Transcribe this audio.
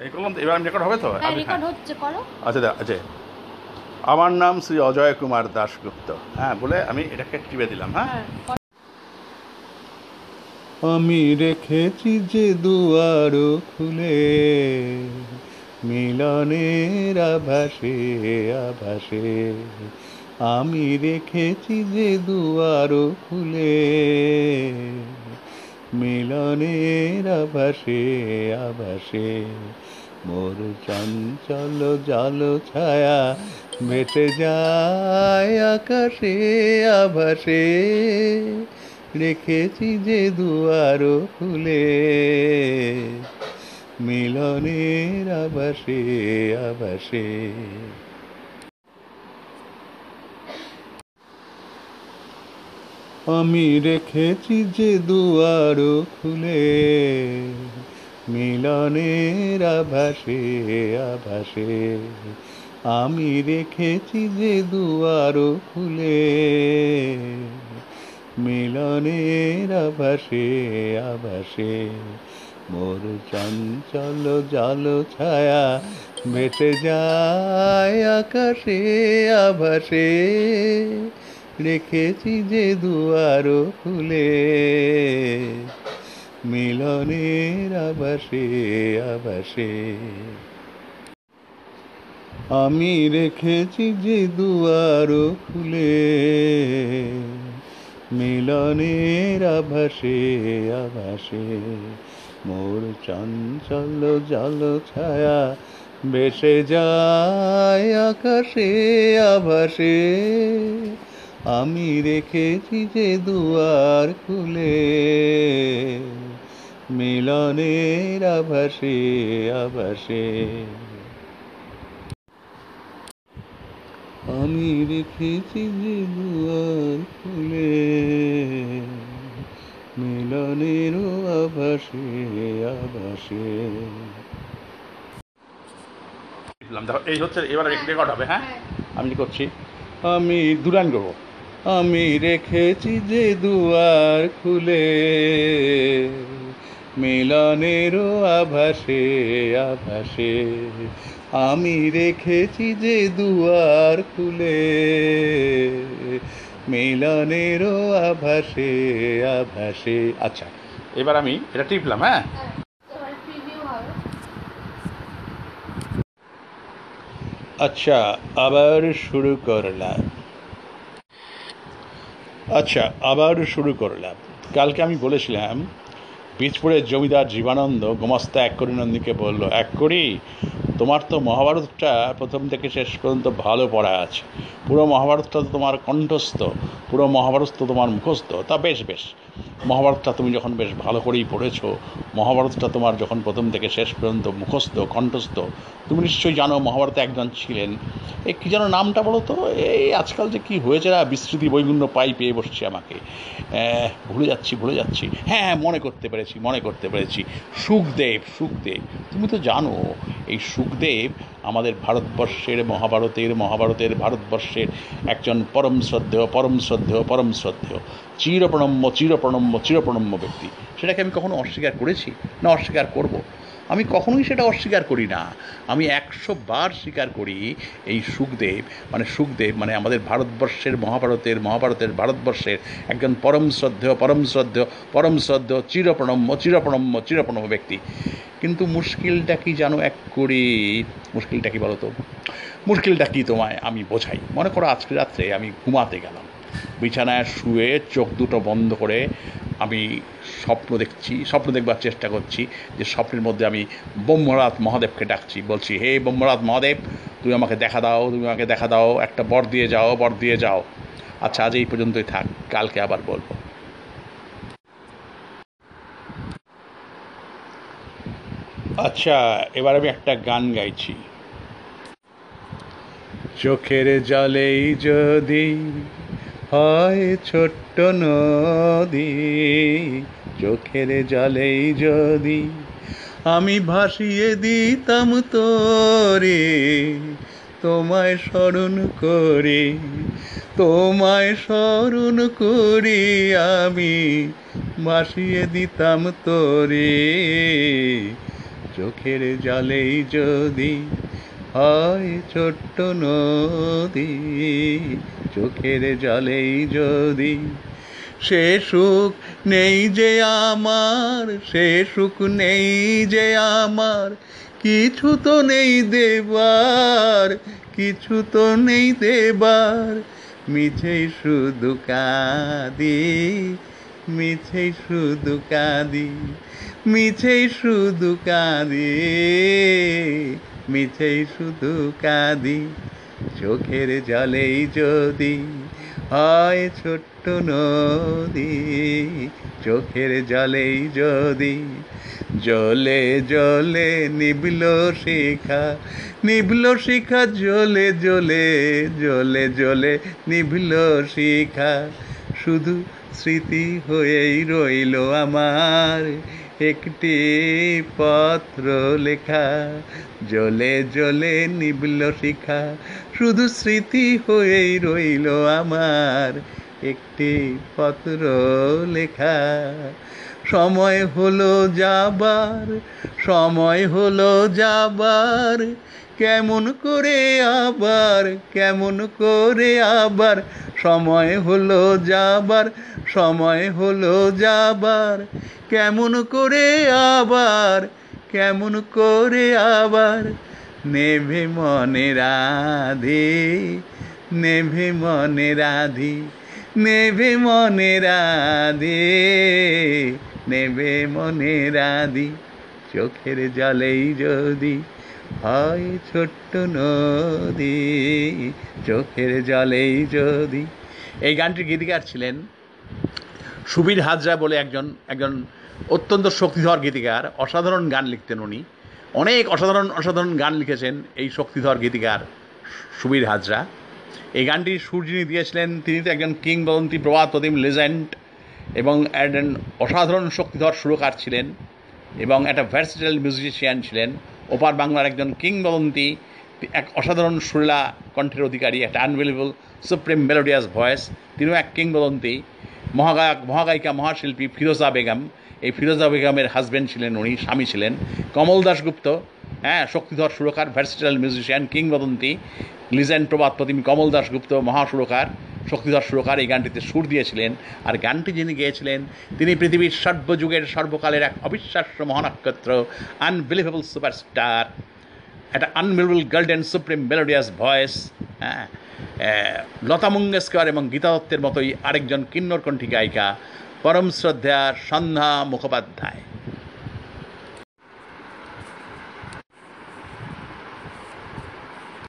এই করলাম এবার আমি রেকর্ড হবে তো? হ্যাঁ রেকর্ড হচ্ছে করো। আচ্ছা আচ্ছা। আমার নাম শ্রী অজয় কুমার দাশগুপ্ত। হ্যাঁ বলে আমি এটাকে টিপে দিলাম হ্যাঁ? হ্যাঁ আমি রেখেছি যে দুয়ার খুলে মিলনের আভাসে আভাসে। আমি রেখেছি যে দুয়ার খুলে। মিলনের আভাসে আভাসে। মোর চঞ্চল জল ছায়া ভেসে যায় আকাশে, আভাসে। রেখেছি যে দুয়ার খুলে। মিলনের আবাসে আবাসে আমি রেখেছি যে দুয়ার খুলে, মিলনের আভাসে আভাসে। আমি রেখেছি যে দুয়ার খুলে, মিলনের আভাসে আভাসে। মোর চঞ্চল জল ছায়া ভেসে যায় আকাশে, আভাসে। রেখেছি যে দুয়ার খুলে, মিলনের আভাসে আভাসে আমি রেখেছি যে দুয়ার খুলে, মিলনের আভাসে আভাসে মোর চঞ্চল জল ছায়া বেসে যায় আকাশে, আভাসে। আমি রেখেছি যে দুয়ার খুলে মিলনের আভাসে আভাসে। আমি রেখেছি যে দুয়ার খুলে মিলনের আভাসে আভাসে। এই হচ্ছে এবার রেকর্ড হবে হ্যাঁ? আমি করছি আমি দুরান করব আমি রেখেছি যে দুয়ার খুলে, মিলনের আভাসে আভাসে। আমি রেখেছি যে দুয়ার খুলে, মিলনের আভাসে আভাসে। আচ্ছা এবার আমি এটা টিপলাম হ্যাঁ? আচ্ছা আবার শুরু করলাম। আচ্ছা আবার শুরু করলাম। কালকে আমি বলেছিলাম বীজপুরের জমিদার জীবানন্দ গোমাস্তা এক করি নন্দীকে বলল, এক করি? তোমার তো মহাভারতটা প্রথম থেকে শেষ পর্যন্ত ভালো পড়া আছে। পুরো মহাভারতটা তো তোমার কণ্ঠস্থ, পুরো মহাভারত তো তোমার মুখস্থ। তা বেশ বেশ। মহাভারতটা তুমি যখন বেশ ভালো করেই পড়েছো, মহাভারতটা তোমার যখন প্রথম থেকে শেষ পর্যন্ত মুখস্থ, কণ্ঠস্থ, তুমি নিশ্চয়ই জানো মহাভারতে একজন ছিলেন। এই কী যেন নামটা বলো তো? এই আজকাল যে কী হয়েছে না, বিস্তৃতি বৈগুণ্য পাই পেয়ে বসছে আমাকে। ভুলে যাচ্ছি ভুলে যাচ্ছি। হ্যাঁ হ্যাঁ মনে করতে পেরেছি, মনে করতে পেরেছি। সুখদেব সুখদেব, তুমি তো জানো, এই সুখদেব আমাদের ভারতবর্ষের মহাভারতের মহাভারতের ভারতবর্ষের একজন পরম শ্রদ্ধেয় পরম শ্রদ্ধেয় পরম শ্রদ্ধেয়। চিরপ্রণম্য চিরপ্রণম্য চিরপ্রণম্য ব্যক্তি। সেটাকে আমি কখনো অস্বীকার করেছি না অস্বীকার করব। আমি কখনোই সেটা অস্বীকার করি না। আমি একশো বার স্বীকার করি এই সুখদেব মানে সুখদেব মানে আমাদের ভারতবর্ষের, মহাভারতের মহাভারতের ভারতবর্ষের একজন পরম শ্রদ্ধেয় পরম শ্রদ্ধেয় পরম শ্রদ্ধেয়, চিরপ্রণম্য চিরপ্রণম্য চিরপ্রণম্য ব্যক্তি। কিন্তু মুশকিলটা কি জানো এক করি? মুশকিলটা কি বলো তো? মুশকিলটা কি তোমায় আমি বোঝাই। মনে করো আজকে রাত্রে আমি ঘুমাতে গেলাম। বিছানায় শুয়ে চোখ দুটো বন্ধ করে আমি স্বপ্ন দেখছি, স্বপ্ন দেখবার চেষ্টা করছি যে স্বপ্নের মধ্যে আমি ব্রহ্মরাত মহাদেবকে ডাকছি, বলছি, হে ব্রহ্মরাত মহাদেব, তুমি আমাকে দেখা দাও, তুমি আমাকে দেখা দাও, একটা বর দিয়ে যাও, বর দিয়ে যাও। আচ্ছা আজ এই পর্যন্তই থাক, কালকে আবার বলব। আচ্ছা এবার আমি একটা গান গাইছি। চোখের জলেই যদি হয় ছোট্ট নদী, চোখের জলেই যদি আমি ভাসিয়ে দিতাম তোরে, তোমায় স্মরণ করে, তোমায় স্মরণ করি, আমি ভাসিয়ে দিতাম তোরে, চোখের জলেই যদি হয় ছোট্ট নদী, চোখের জলেই যদি সে সুখ নেই যে আমার, সে সুখ নেই যে আমার, কিছু তো নেই দেবার, কিছু তো নেই দেবার মিছেই শুধু কাঁদি মিছেই শুধু কাঁদি মিছেই শুধু কাঁদি। মিছেই শুধু কাঁদি, চোখের জলেই যদি হয় ছোট্ট নদী, চোখের জলেই যদি জলে জলে নিবল শিখা নিবল শিখা জলে জলে জলে জলে নিবল শিখা। শুধু স্মৃতি হয়েই রইল আমার একটি পত্র লেখা জলে জলে নিবল শিখা। শুধু স্মৃতি হয়েই রইল আমার একটি পত্র লেখা। সময় হলো যাবার, সময় হলো যাবার কেমন করে আবার, কেমন করে আবার? সময় হলো যাবার, সময় হলো যাবার। কেমন করে আবার, কেমন করে আবার? নেভে মনে রাধে, নেভে মনে রাধি, নেভে মনে রাধে, নেভে মনে রাধি। চোখের জলেই যদি হয় ছোট্ট নদী, চোখের জলেই যদি। এই গানটির গীতিকার ছিলেন সুবীর হাজরা বলে একজন একজন অত্যন্ত শক্তিধর গীতিকার, অসাধারণ গান লিখতেন উনি। অনেক অসাধারণ অসাধারণ গান লিখেছেন এই শক্তিধর গীতিকার সুবীর হাজরা। এই গানটি সুর যিনি দিয়েছিলেন। তিনি তো একজন কিংবদন্তি প্রবাদ প্রতিম লেজেন্ড এবং একজন অসাধারণ শক্তিধর সুরকার ছিলেন এবং একটা ভার্সিটাল মিউজিশিয়ান ছিলেন। ওপার বাংলার একজন কিংবদন্তি, এক অসাধারণ সুরলা কণ্ঠের অধিকারী, একটা আনবিলিবল সুপ্রিম মেলোডিয়াস ভয়েস তিনিও এক কিংবদন্তি। মহাগায়ক, মহাগায়িকা, মহাশিল্পী ফিরোজা বেগম, এই ফিরোজা বেগমের হাজব্যান্ড ছিলেন, উনি স্বামী ছিলেন। কমল দাশগুপ্ত হ্যাঁ শক্তিধর সুরকার ভার্সিটাল মিউজিশিয়ান কিংবদন্তি। লিজেন্ড প্রবাদ প্রতিম কমল দাশগুপ্ত, মহাসুরকার। শক্তিধর সুরকার এই গানটিতে সুর দিয়েছিলেন। আর গানটি যিনি গেয়েছিলেন, তিনি পৃথিবীর সর্বযুগের সর্বকালের এক অবিশ্বাস্য মহানক্ষত্র আনবিলিভেবল সুপারস্টার একটা unbelievable golden supreme melodious voice হ্যাঁ লতা মঙ্গেশকর এবং গীতা দত্তের মতোই আরেকজন কিন্নরকণ্ঠী গায়িকা, পরম শ্রদ্ধা সন্ধ্যা মুখোপাধ্যায়।